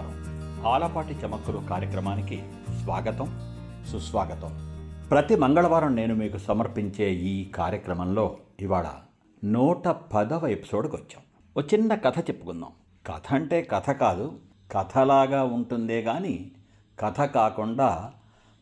నమస్కారం. ఆలపాటి చమక్కులు కార్యక్రమానికి స్వాగతం సుస్వాగతం. ప్రతి మంగళవారం నేను మీకు సమర్పించే ఈ కార్యక్రమంలో ఇవాళ నూట పదవ ఎపిసోడ్కి వచ్చాం. ఓ చిన్న కథ చెప్పుకుందాం. కథ అంటే కథ కాదు కథలాగా ఉంటుందే కానీ కథ కాకుండా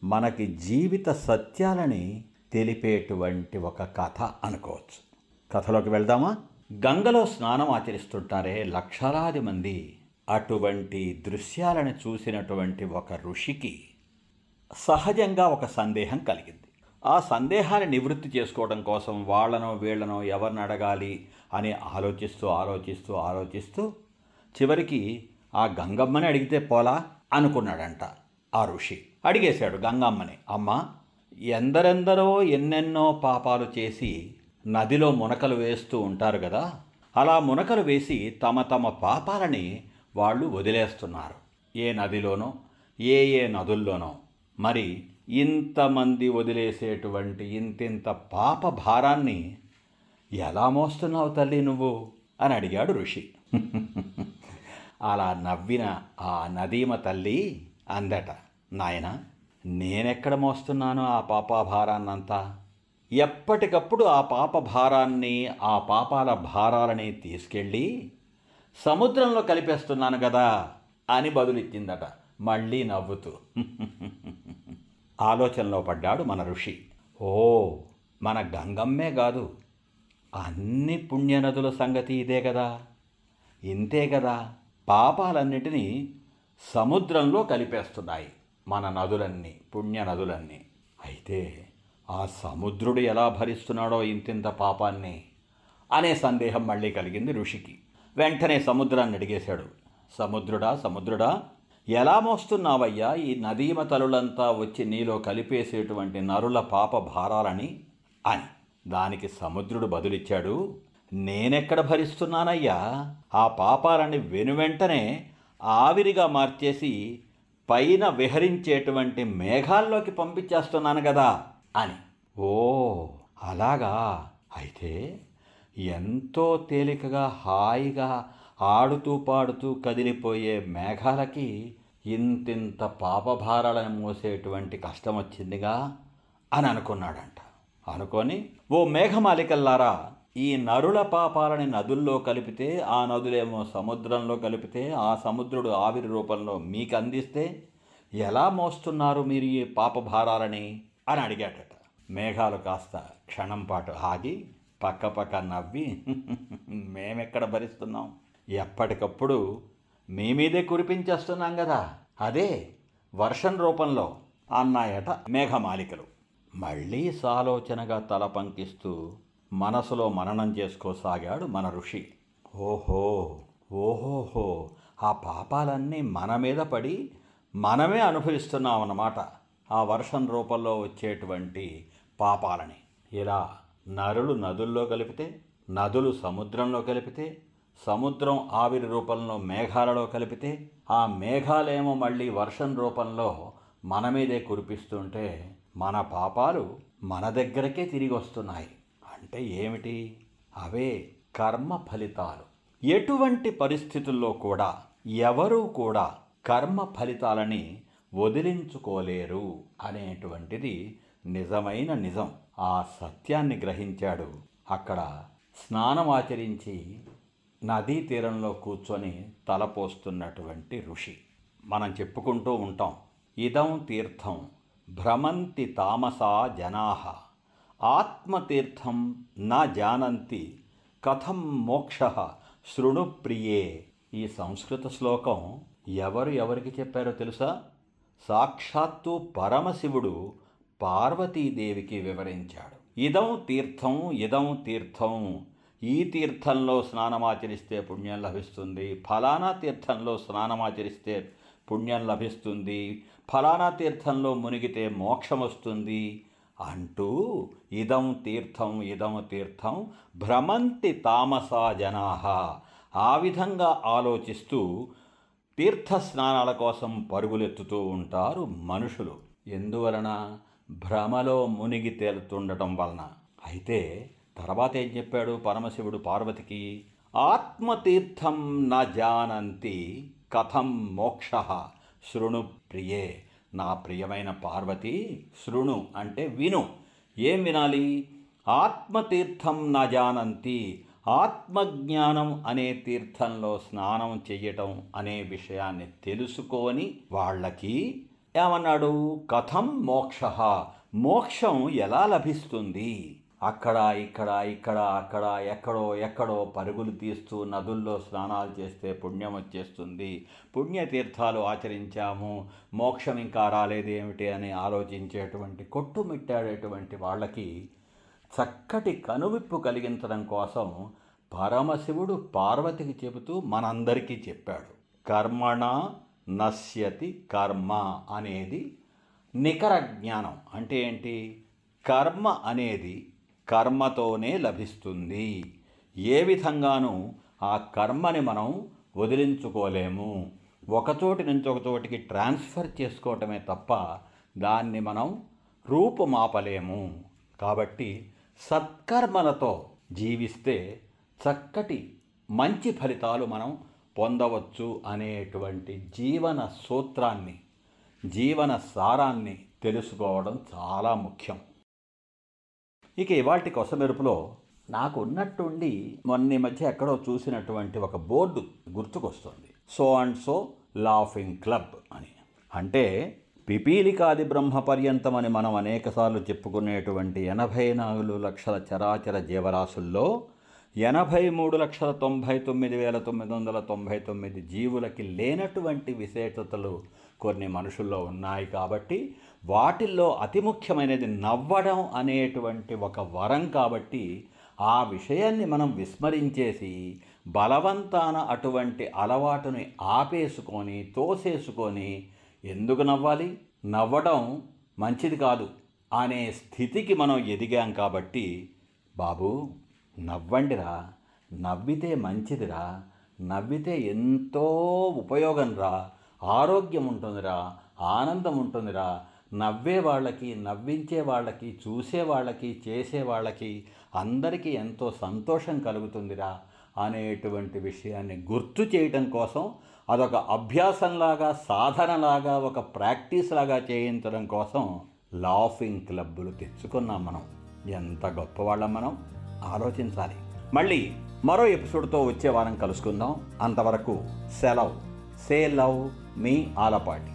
మనకి జీవిత సత్యాలని తెలిపేటువంటి ఒక కథ అనుకోవచ్చు. కథలోకి వెళ్దామా? గంగలో స్నానం ఆచరిస్తుంటారే లక్షలాది మంది అటువంటి దృశ్యాలను చూసినటువంటి ఒక ఋషికి సహజంగా ఒక సందేహం కలిగింది. ఆ సందేహాన్ని నివృత్తి చేసుకోవడం కోసం వాళ్ళనో వీళ్ళనో ఎవరిని అడగాలి అని ఆలోచిస్తూ ఆలోచిస్తూ ఆలోచిస్తూ చివరికి ఆ గంగమ్మని అడిగితే పోలా అనుకున్నాడంట ఆ ఋషి. అడిగేశాడు గంగమ్మని అమ్మ ఎందరెందరో ఎన్నెన్నో పాపాలు చేసి నదిలో మునకలు వేస్తూ ఉంటారు కదా అలా మునకలు వేసి తమ తమ పాపాలని వాళ్ళు వదిలేస్తున్నారు. ఏ నదిలోనో ఏ ఏ నదుల్లోనో. మరి ఇంతమంది వదిలేసేటువంటి ఇంతింత పాప భారాన్ని ఎలా మోస్తున్నావు తల్లి నువ్వు? అని అడిగాడు ఋషి. అలా నవ్విన ఆ నదీమ తల్లి అందట నాయన నేనెక్కడ మోస్తున్నాను ఆ పాపభారాన్నంతా? ఎప్పటికప్పుడు ఆ పాప భారాన్ని ఆ పాపాల భారాలని తీసుకెళ్ళి సముద్రంలో కలిపేస్తున్నాను కదా అని బదులిచ్చిందట. మళ్ళీ నవ్వుతూ. ఆలోచనలో పడ్డాడు మన ఋషి. ఓ మన గంగమ్మే కాదు. అన్ని పుణ్యనదుల సంగతి ఇదే కదా. ఇంతే కదా. పాపాలన్నిటినీ సముద్రంలో కలిపేస్తున్నాయి మన నదులన్నీ పుణ్య నదులన్నీ అయితే ఆ సముద్రుడు ఎలా భరిస్తున్నాడో ఇంతింత పాపాన్ని? అనే సందేహం మళ్ళీ కలిగింది ఋషికి. వెంటనే సముద్రాన్ని అడిగేశాడు. సముద్రుడా సముద్రుడా ఎలా మోస్తున్నావయ్యా? ఈ నదీమ తలులంతా వచ్చి నీలో కలిపేసేటువంటి నరుల పాప భారాలని అని. దానికి సముద్రుడు బదులిచ్చాడు నేనెక్కడ భరిస్తున్నానయ్యా? ఆ పాపాలని వెనువెంటనే ఆవిరిగా మార్చేసి పైన విహరించేటువంటి మేఘాల్లోకి పంపించేస్తున్నాను కదా అని. ఓ అలాగా? అయితే ఎంతో తేలికగా హాయిగా ఆడుతూ పాడుతూ కదిలిపోయే మేఘాలకి ఇంతింత పాపభారాలను మోసేటువంటి కష్టం వచ్చిందిగా అని అనుకున్నాడంట. అనుకొని ఓ మేఘమాలికల్లారా ఈ నరుల పాపాలని నదుల్లో కలిపితే ఆ నదులేమో సముద్రంలో కలిపితే ఆ సముద్రుడు ఆవిరి రూపంలో మీకు అందిస్తే ఎలా మోస్తున్నారు మీరు ఈ పాపభారాలని? అని అడిగాడట. మేఘాలు కాస్త క్షణం పాటు ఆగి పక్కపక్క నవ్వి మేమెక్కడ భరిస్తున్నాం? ఎప్పటికప్పుడు మీ మీదే కురిపించేస్తున్నాం కదా అదే వర్షం రూపంలో అన్నాయట మేఘమాలికలు. మళ్ళీ సాలోచనగా తల పంకిస్తూ మనసులో మననం చేసుకోసాగాడు మన ఋషి. ఓహో ఓహోహో ఆ పాపాలన్నీ మన మీద పడి మనమే అనుభవిస్తున్నాం అన్నమాట ఆ వర్షం రూపంలో వచ్చేటువంటి పాపాలని. ఇలా నరులు నదుల్లో కలిపితే నదులు సముద్రంలో కలిపితే సముద్రం ఆవిరి రూపంలో మేఘాలలో కలిపితే ఆ మేఘాలేమో మళ్ళీ వర్షం రూపంలో మన మీదే కురిపిస్తుంటే మన పాపాలు మన దగ్గరకే తిరిగి వస్తున్నాయి అంటే ఏమిటి? అవే కర్మ ఫలితాలు. ఎటువంటి పరిస్థితుల్లో కూడా ఎవరూ కూడా కర్మ ఫలితాలని వదిలించుకోలేరు అనేటువంటిది నిజమైన నిజం. ఆ సత్యాన్ని గ్రహించాడు. అక్కడ స్నానం ఆచరించి నదీ తీరంలో కూర్చొని తలపోస్తున్నటువంటి ఋషి. మనం చెప్పుకుంటూ ఉంటాం ఇదం తీర్థం భ్రమంతి తామసా జనాహ ఆత్మతీర్థం నా జానంతి కథం మోక్ష. శృణు ప్రియే. ఈ సంస్కృత శ్లోకం ఎవరు ఎవరికి చెప్పారో తెలుసా? సాక్షాత్తు పరమశివుడు పార్వతీదేవికి వివరించాడు. ఇదం తీర్థం ఇదం తీర్థం. ఈ తీర్థంలో స్నానమాచరిస్తే పుణ్యం లభిస్తుంది. ఫలానా తీర్థంలో స్నానమాచరిస్తే పుణ్యం లభిస్తుంది. ఫలానా తీర్థంలో మునిగితే మోక్షం వస్తుంది అంటూ ఇదం తీర్థం ఇదం తీర్థం భ్రమంతి తామసా జనా. ఆ విధంగా ఆలోచిస్తూ తీర్థ స్నానాల కోసం పరుగులెత్తుతూ ఉంటారు మనుషులు. ఎందువలన? భ్రమలో మునిగి తేలుతుండటం వలన. అయితే తర్వాత ఏం చెప్పాడు పరమశివుడు పార్వతికి? ఆత్మతీర్థం నా జానంతి కథం మోక్ష. శృణు ప్రియే నా ప్రియమైన పార్వతి శృణు అంటే విను. ఏం వినాలి? ఆత్మతీర్థం నా జానంతి ఆత్మజ్ఞానం అనే తీర్థంలో స్నానం చెయ్యటం అనే విషయాన్ని తెలుసుకొని వాళ్ళకి ఏమన్నాడు? కథం మోక్ష. మోక్షం ఎలా లభిస్తుంది? అక్కడ ఇక్కడ ఇక్కడ అక్కడ ఎక్కడో ఎక్కడో పరుగులు తీస్తూ నదుల్లో స్నానాలు చేస్తే పుణ్యం వచ్చేస్తుంది. పుణ్యతీర్థాలు ఆచరించాము. మోక్షం ఇంకా రాలేదు ఏమిటి అని ఆలోచించేటువంటి కొట్టుమిట్టాడేటువంటి వాళ్ళకి చక్కటి కనువిప్పు కలిగించడం కోసం పరమశివుడు పార్వతికి చెబుతూ మనందరికీ చెప్పాడు. కర్మణ నశ్యతి కర్మ అనేది నికర జ్ఞానం. అంటే ఏంటి? కర్మ అనేది కర్మతోనే లభిస్తుంది. ఏ విధంగానూ ఆ కర్మని మనం వదిలించుకోలేము. ఒకచోటి నుంచి ఒకచోటికి ట్రాన్స్ఫర్ చేసుకోవటమే తప్ప దాన్ని మనం రూపుమాపలేము. కాబట్టి సత్కర్మలతో జీవిస్తే చక్కటి మంచి ఫలితాలు మనం పొందవచ్చు అనేటువంటి జీవన సూత్రాన్ని జీవన సారాన్ని తెలుసుకోవడం చాలా ముఖ్యం. ఇక ఇవాటి కొసమెరుపులో నాకు ఉన్నట్టుండి మొన్న మధ్య ఎక్కడో చూసినటువంటి ఒక బోర్డు గుర్తుకొస్తుంది. So and so laughing club అని. అంటే పిపీలికాది బ్రహ్మ పర్యంతం అని మనం అనేకసార్లు చెప్పుకునేటువంటి ఎనభై నాలుగు లక్షల చరాచర జీవరాశుల్లో ఎనభై మూడు లక్షల తొంభై తొమ్మిది వేల తొమ్మిది వందల తొంభై తొమ్మిది జీవులకి లేనటువంటి విశేషతలు కొన్ని మనుషుల్లో ఉన్నాయి కాబట్టి వాటిల్లో అతి ముఖ్యమైనది నవ్వడం అనేటువంటి ఒక వరం కాబట్టి ఆ విషయాన్ని మనం విస్మరించేసి బలవంతాన అటువంటి అలవాటుని ఆపేసుకొని తోసేసుకొని ఎందుకు నవ్వాలి? నవ్వడం మంచిది కాదు అనే స్థితికి మనం ఎదిగాం కాబట్టి బాబు నవ్వండిరా నవ్వితే మంచిదిరా నవ్వితే ఎంతో ఉపయోగం రా ఆరోగ్యం ఉంటుందిరా ఆనందం ఉంటుందిరా. నవ్వే వాళ్ళకి నవ్వించే వాళ్ళకి చూసే వాళ్ళకి చేసే వాళ్ళకి అందరికీ ఎంతో సంతోషం కలుగుతుందిరా అనేటువంటి విషయాన్ని గుర్తు చేయటం కోసం అదొక అభ్యాసంలాగా సాధనలాగా ఒక ప్రాక్టీస్ లాగా చేయించడం కోసం లాఫింగ్ క్లబ్బులు తెచ్చుకున్నాం మనం. ఎంత గొప్పవాళ్ళం మనం. ఆలోచించాలి. మళ్ళీ మరో ఎపిసోడ్తో వచ్చే వారం కలుసుకుందాం. అంతవరకు సెలవ్. సే లవ్ మీ ఆలపాటి.